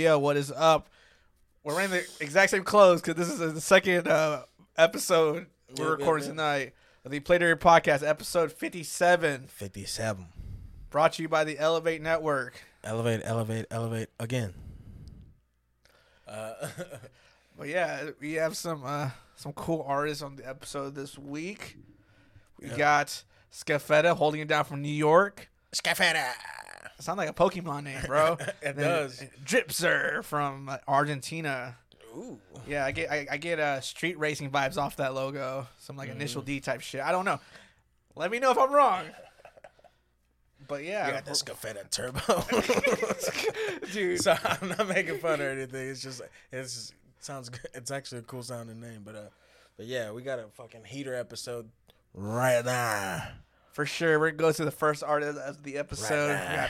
Yo, what is up? We're wearing the exact same clothes because this is the second uh, episode we're yep, recording yep. tonight of the Play Dirty Podcast, episode 57, 57. brought to you by the Elevate Network. Elevate, elevate, elevate again. Uh, But yeah, we have some uh, some cool artists on the episode this week. We got Scafetta holding it down from New York. Scafetta. Sound like a Pokemon name, bro. It Then does. Dripser from Argentina. Ooh. Yeah, I get I, I get uh, street racing vibes off that logo. Some like initial D type shit. I don't know. Let me know if I'm wrong. But yeah, You got the Scafetta Turbo. dude. so I'm not making fun or anything. It's just, it's just, it sounds good. It's actually a cool sounding name. But, uh, but yeah, we got a fucking heater episode right now. For sure, we're gonna go to the first artist of the episode. Right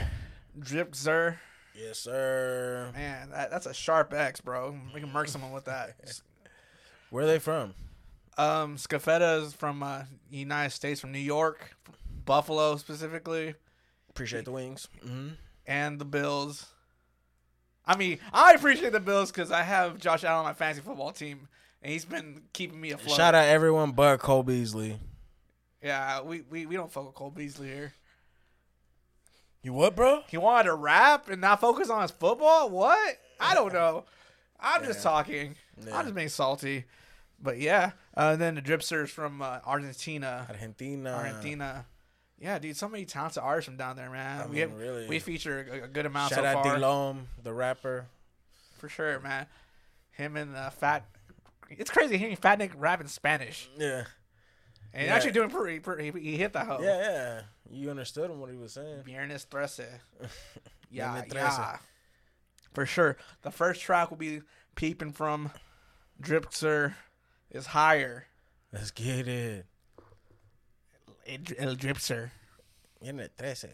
we got Dripzer. Yes, sir. Man, that, that's a sharp X, bro. We can murk someone with that. Where are they from? Um, Scafetta is from uh, United States, from New York, Buffalo specifically, Appreciate the wings. hmm and the Bills. I mean, I appreciate the Bills because I have Josh Allen on my fantasy football team, and he's been keeping me afloat. Shout out everyone but Cole Beasley. Yeah, we, we, we don't fuck with Cole Beasley here. You what, bro? He wanted to rap and not focus on his football? What? I don't know. I'm just talking. Yeah. I'm just being salty. But yeah, uh, and then the Dripsters from uh, Argentina. Argentina. Argentina. Yeah, dude, so many talented artists from down there, man. I we mean, have, really. we feature a, a good amount Shout so out far, D-Lome, the rapper. for sure, man. Him and uh, Fat. It's crazy hearing Fat Nick rap in Spanish Yeah. And Yeah. actually doing pretty. pretty he hit the hoe. Yeah, yeah. You understood him what he was saying. Viernes Trece. Yeah, yeah. For sure. The first track will be peeping from Dripster is higher. Let's get it. El Dripster. Viene 13.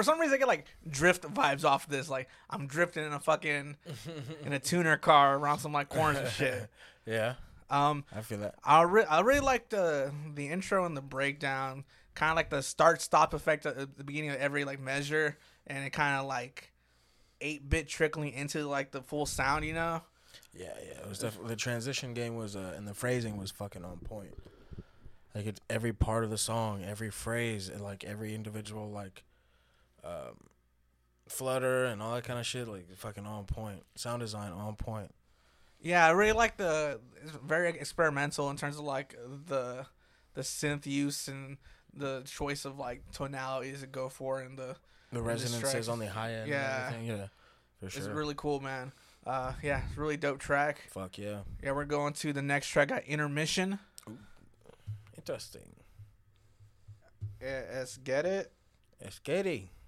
For some reason, I get like drift vibes off this. Like I'm drifting in a fucking in a tuner car around some like corners and shit. Yeah, Um, I feel that. I re- I really like the the intro and the breakdown. Kind of like the start stop effect at the beginning of every like measure, and it kind of like eight bit trickling into like the full sound. You know. Yeah, yeah. It was definitely the transition game was uh, and the phrasing was fucking on point. Like it, every part of the song, every phrase, and like every individual like um, flutter and all that kind of shit, like fucking on point. Sound design on point. Yeah, I really like the it's very experimental in terms of like the the synth use and the choice of like tonalities to go for and the The resonances on the high end. Yeah. yeah, for sure. it's really cool, man. Uh, yeah, it's a really dope track. Fuck yeah, Yeah, we're going to the next track, got intermission. interesting. Yeah, let's get it. It's Katie. Wow.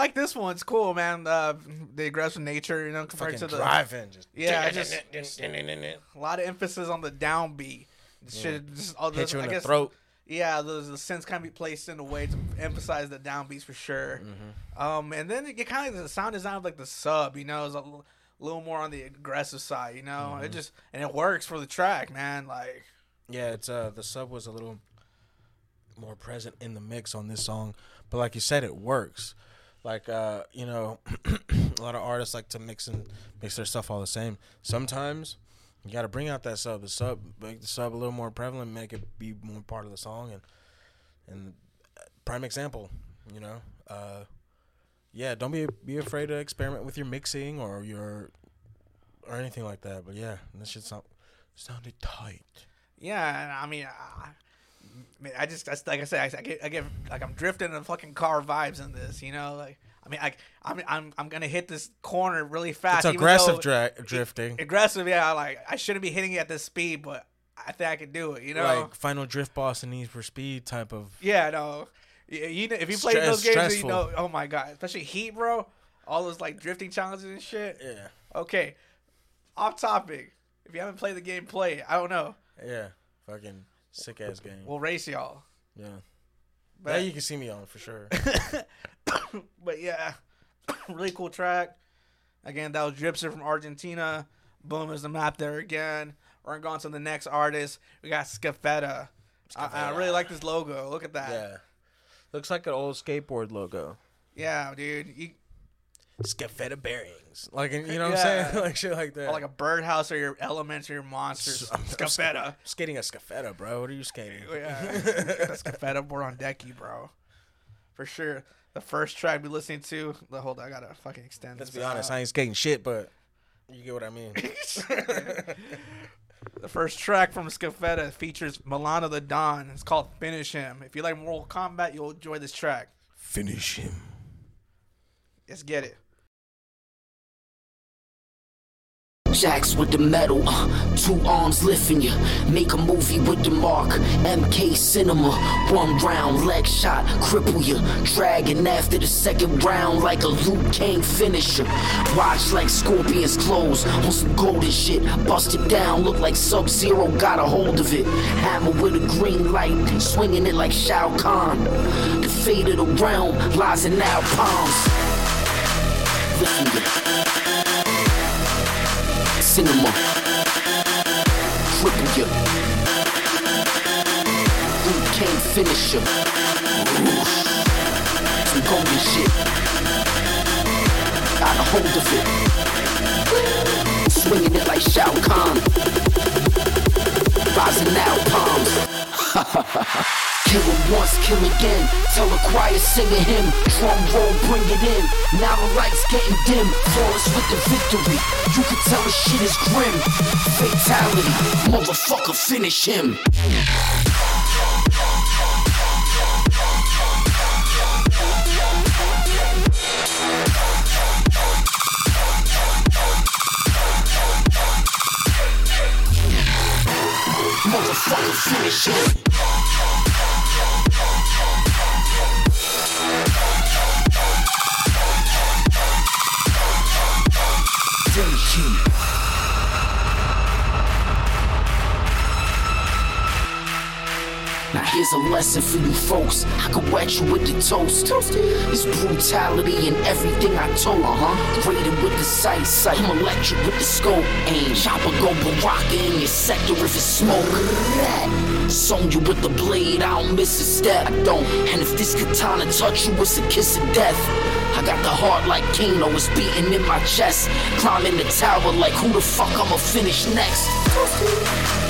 Like this one. It's cool, man. Uh, the aggressive nature, you know, compared Fucking to the driving, just Yeah, just- a lot of emphasis on the downbeat. Shit, just all you in I the guess, throat. Yeah, those the sense can be placed in a way to emphasize the downbeats for sure. Mm-hmm. Um, and then you get kind of the sound design of like the sub, you know, is a l- little more on the aggressive side, you know. Mm-hmm. It just and it works for the track, man. Like, Yeah, it's uh the sub was a little more present in the mix on this song, but like you said, it works. Like uh, you know, a lot of artists like to mix and mix their stuff all the same. Sometimes you got to bring out that sub. The sub make the sub a little more prevalent, make it be more part of the song, and and prime example, You know, uh, yeah. Don't be be afraid to experiment with your mixing or your or anything like that. But yeah, that shit sound sounded tight. Yeah, I mean, mean, I just that's like I said, I, I get I get like I'm drifting in fucking car vibes in this. You know, like I mean, I I'm I'm I'm gonna hit this corner really fast. It's aggressive dra- drifting. aggressive. Yeah, like I shouldn't be hitting it at this speed, but I think I can do it. You know. like final drift boss and Need for Speed type of. yeah, no. You know, if you play those games, stressful. you know. Oh my god, especially Heat, bro. All those like drifting challenges and shit. Yeah, Okay, off topic. If you haven't played the game, play it. I don't know. yeah, fucking sick ass game. We'll race y'all. yeah, But that you can see me on for sure. but yeah, really cool track. Again, that was Dripster from Argentina. Boom is the map there again. We're going to go on to the next artist. We got Scafetta. I, I really like this logo. Look at that. yeah, looks like an old skateboard logo. Yeah, dude. You, Scafetta bearings, like you know what Yeah. I'm saying, like shit like that. or like a birdhouse or your elements or your monsters. I'm- I'm Scafetta. skating a Scafetta, bro. What are you skating? Yeah, got the Scafetta board on decky, bro. For sure. The first track we listening to. the- Hold on, I gotta fucking extend. Let's this be honest, out. I ain't skating shit, but you get what I mean. The first track from Scafetta features Milano the Don. It's called Finish Him. If you like Mortal Kombat, you'll enjoy this track. Finish him. Let's get it. Jacks with the metal, uh, two arms lifting you. Make a movie with the mark, MK Cinema. One round, leg shot, cripple you. Dragging after the second round like a Liu Kang finisher. Watch like scorpions close on some golden shit. Bust it down, look like Sub Zero got a hold of it. Hammer with a green light, swinging it like Shao Kahn. The fate of the realm lies in our palms. Lifting you cinema. Triple you. Who can't finish you? Some golden shit. Got a hold of it. Swinging it like Shao kill again. Tell the choir sing a hymn. Drum roll, bring it in. Now the lights getting dim. Flawless with the victory. You can tell the shit is grim. Fatality, motherfucker, finish him. Motherfucker, finish him. Here's a lesson for you folks. I could wet you with the toast. It's brutality in everything I told. Uh-huh. Rated with the sight, sight. I'm electric with the scope. Aim. Chopper go baraka in your sector if it's smoke. Sewn you with the blade, I don't miss a step. I don't. And if this katana touch you, it's a kiss of death. I got the heart like Kano, it's beating in my chest. Climbing the tower like who the fuck I'ma finish next.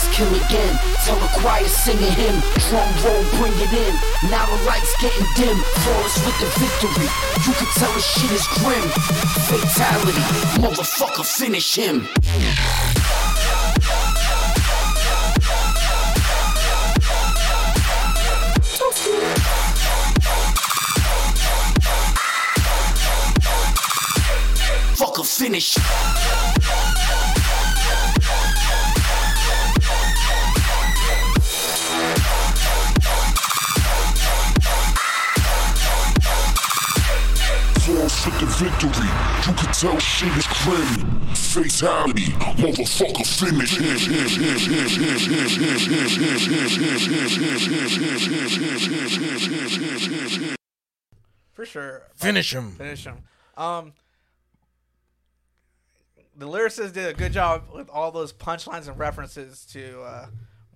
Kill him kill again. Tell the choir sing a hymn. Drum roll, bring it in. Now the lights getting dim. Flawless with the victory. You can tell the shit is grim. Fatality, motherfucker, finish him. Fucker, finish. Victory. You can tell shit is grim. Fatality. Motherfucker finish. For sure. Finish him. Finish him. Um, the lyricist did a good job with all those punchlines and references to uh,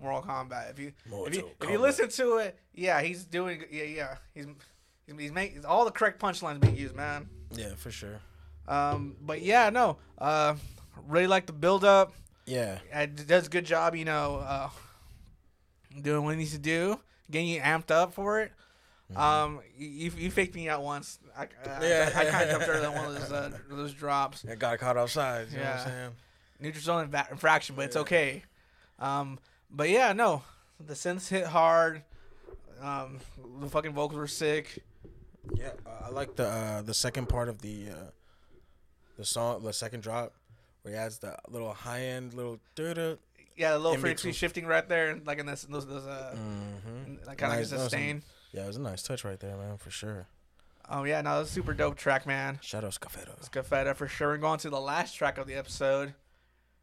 Mortal Kombat. If you if you Mortal if you listen to it, yeah, he's doing yeah yeah he's he's, he's making all the correct punchlines being used, man. Yeah, for sure. Um, but yeah, no, uh, really like the build up. Yeah. It does a good job, you know, uh, doing what he needs to do, getting you amped up for it. Um, you, you faked me out once. I, I, Yeah. I, kind of jumped on one of those uh, those drops. It got caught outside. You know what Yeah. I'm saying? Neutral zone infraction, but it's okay. Um, but yeah, no, the synths hit hard. Um, the fucking vocals were sick. Yeah, I like the uh, the second part of the uh, the song, the second drop, where he adds the little high end little doo Yeah, the little frequency shifting right there, like in this, those, those uh, Mm-hmm. like kind of Nice, some- sustain. Yeah, it was a nice touch right there, man, for sure. Oh yeah, no, that's a super dope track, man. Shout out Scafetto. Scafetta for sure. And going to the last track of the episode.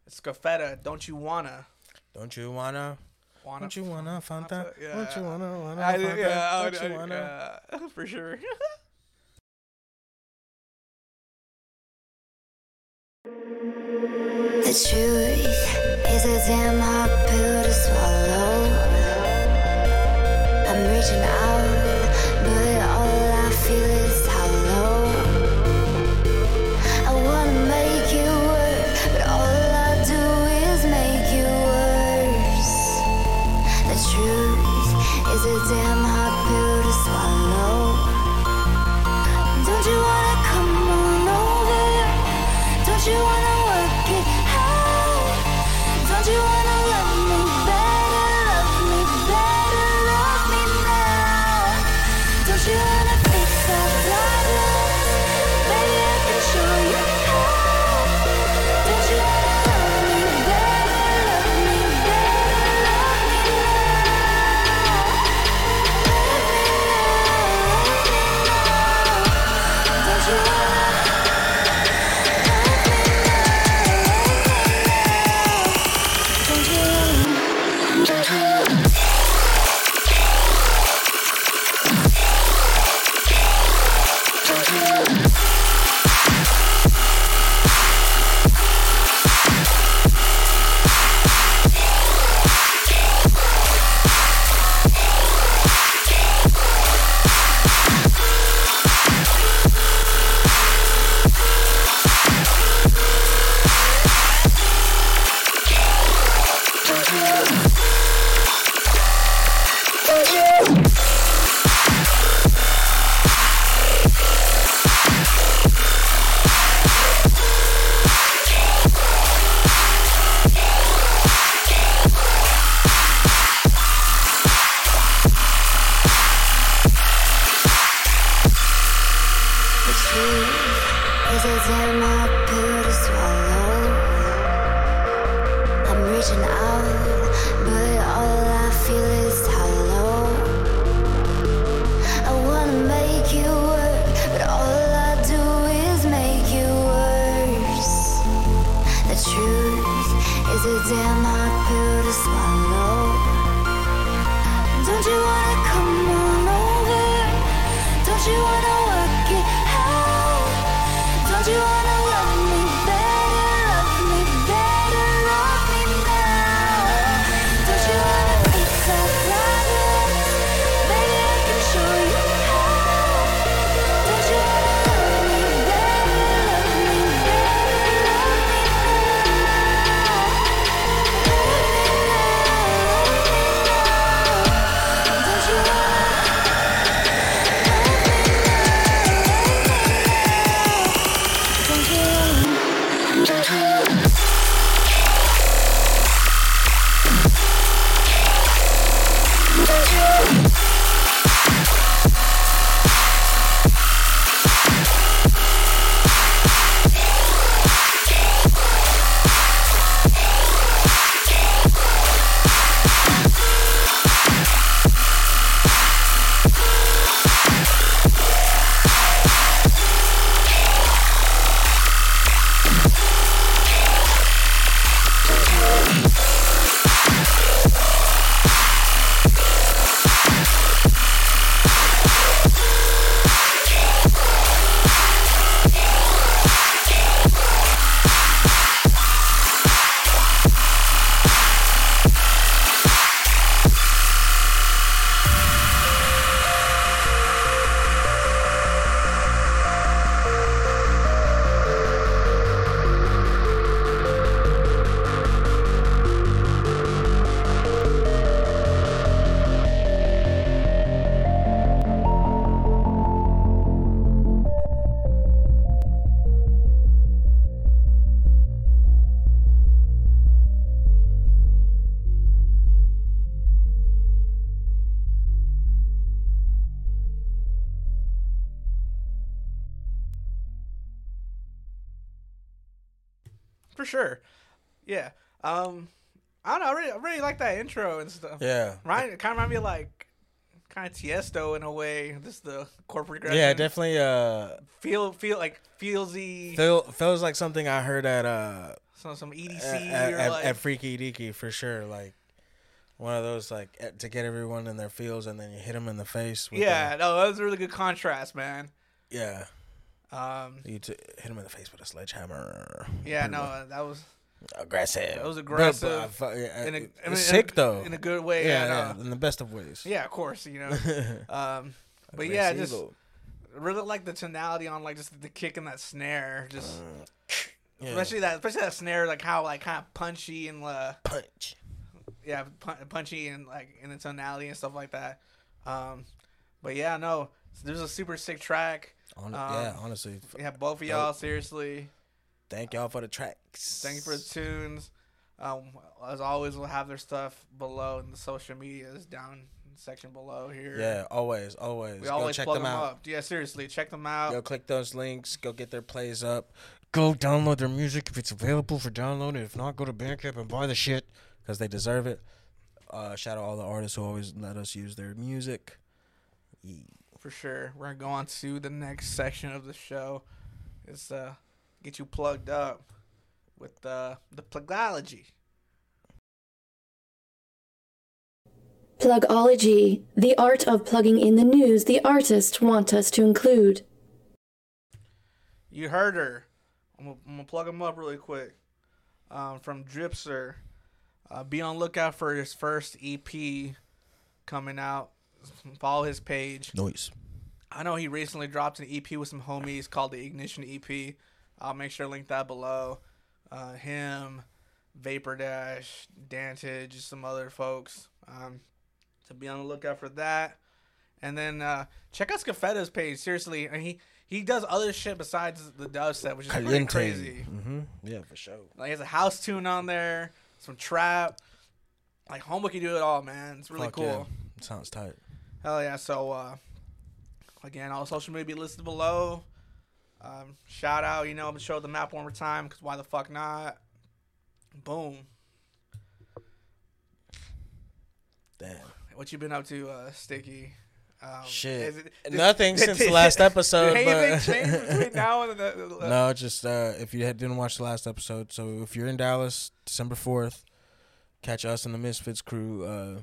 It's Scafetta, Don't You Wanna? Don't you wanna? Wanna? Don't you wanna Fanta? Yeah. Don't you wanna? wanna I, Fanta? yeah, Don't you wanna? yeah, for sure. The truth is a damn hard pill to swallow. I'm reaching out, Um, I don't know. I really, I really like that intro and stuff. Yeah. Ryan, it kind of remind me of like kind of Tiesto in a way. Just the corporate. Yeah, definitely. Uh, Feel feel like feelsy. feel feels like something I heard at uh some some EDC at, or at, like at Freaky Deaky for sure. Like one of those like to get everyone in their feels, and then you hit them in the face. With yeah. No, that was a really good contrast, man. yeah. Um, You t- hit him in the face with a sledgehammer. yeah, no, that was aggressive. That was aggressive but yeah, in a, I mean, sick in, though. in a good way. yeah, Yeah, yeah, in the best of ways. yeah, of course, you know. Um, but yeah, just really like the tonality on like just the kick and that snare, just Yeah. especially that especially that snare, like how like kind of punchy and uh, punch. yeah, pun- punchy and like in the tonality and stuff like that. Um, but yeah, no, there's a super sick track. Um, yeah, honestly, have both of y'all seriously. Thank y'all for the tracks. Thank you for the tunes. Um, as always, we'll have their stuff below in the social medias down section below here. Yeah, always, always. we Go always check plug them out. up. Yeah, seriously, check them out. Go click those links. Go get their plays up. Go download their music if it's available for download. If not, go to Bandcamp and buy the shit because they deserve it. Uh, shout out all the artists who always let us use their music. Yeah. for sure. We're gonna go on to the next section of the show. It's uh get you plugged up with uh, the plugology. Plugology, the art of plugging in the news the artists want us to include. You heard her. I'm gonna, I'm gonna plug him up really quick. Um, from Dripser. Uh, be on lookout for his first EP coming out. Follow his page. Noise. I know he recently dropped an EP with some homies called the Ignition EP. I'll make sure to link that below. Uh, him, Vapor Dash, Dantage, some other folks. Um, so be on the lookout for that. And then uh, check out Scafetta's page. Seriously, and he he does other shit besides the dubstep, which is pretty crazy. Mm-hmm. Yeah, for sure. Like he has a house tune on there, some trap. Like Homeboy can do it all, man. It's really Fuck cool. yeah. Sounds tight. Hell yeah. So, uh, again, all social media be listed below. Um, shout out, you know, I'm gonna show the map one more time because why the fuck not? Boom. Damn. What you been up to, uh, Sticky? Um, Shit. is it- did- Nothing did- since the last episode, but- between now and the, the- No, just uh, if you didn't watch the last episode, so if you're in Dallas, December fourth, catch us and the Misfits crew uh,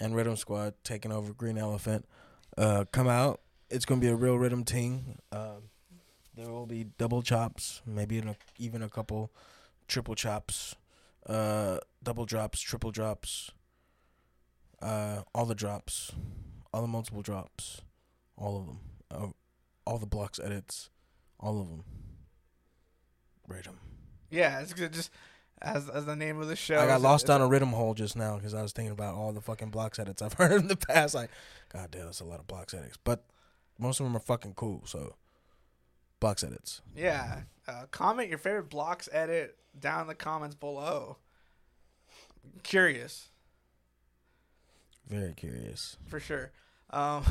and Rhythm Squad taking over Green Elephant. Uh, come out. It's gonna be a real rhythm team. Uh, there will be double chops, maybe a, even a couple triple chops, uh, double drops, triple drops, uh, all the drops, all the multiple drops, all of them, uh, all the blocks edits, all of them. Rate 'em. yeah, it's good, just as as the name of the show. I got lost down a rhythm hole just now because I was thinking about all the fucking blocks edits I've heard in the past. Like, god damn, that's a lot of blocks edits. But most of them are fucking cool. So, blocks edits. Yeah. Uh, comment your favorite blocks edit down in the comments below. Curious. Very curious. for sure. Um,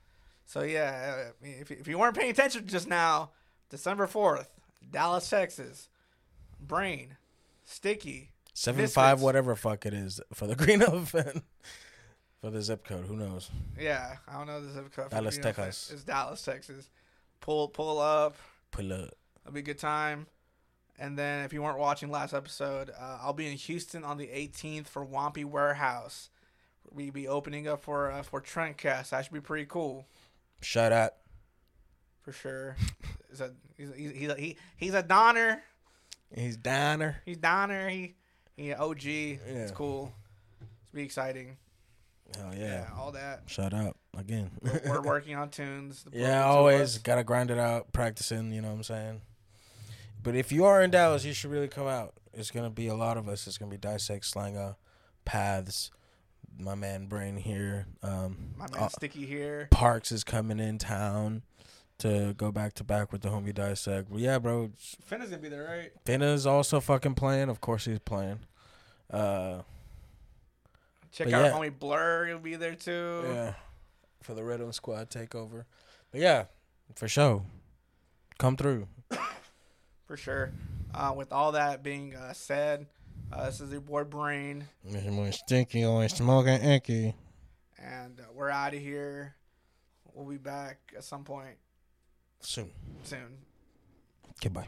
so yeah, I mean, if if you weren't paying attention just now, December fourth, Dallas, Texas, Brain, Sticky, seven five, whatever fuck it is for the green elephant. for the zip code, who knows? yeah, I don't know the zip code. for Dallas, Texas. It's Dallas, Texas. Pull pull up. Pull up. It'll be a good time. And then if you weren't watching last episode, uh, I'll be in Houston on the 18th for Wampy Warehouse. We be opening up for uh, for Trentcast. That should be pretty cool. Shut up. for sure. he's a he's a, he's a, he, he's a Donner. He's Donner. He's Donner. He he OG. It's cool. It's be exciting. Hell Yeah, yeah. all that. Shut up again. We're, working on tunes. The Yeah, always gotta grind it out, practicing. You know what I'm saying. But if you are in Dallas, you should really come out. It's gonna be a lot of us. It's gonna be dissect, slanga, paths. My man Brain here. Um, My man uh, Sticky here. Parks is coming in town to go back to back with the homie dissect. But yeah, bro. Finn is gonna be there, right? Finna's also fucking playing. Of course he's playing. Uh, Check But out yeah. homie Blur. He'll be there too. yeah, for the Red Rhythm Squad takeover. But yeah, for sure, come through. for sure. Uh, with all that being uh, said, uh, this is your boy Brain, Mr. More stinky, always smoking inky. and uh, we're out of here. We'll be back at some point Soon. soon. Goodbye.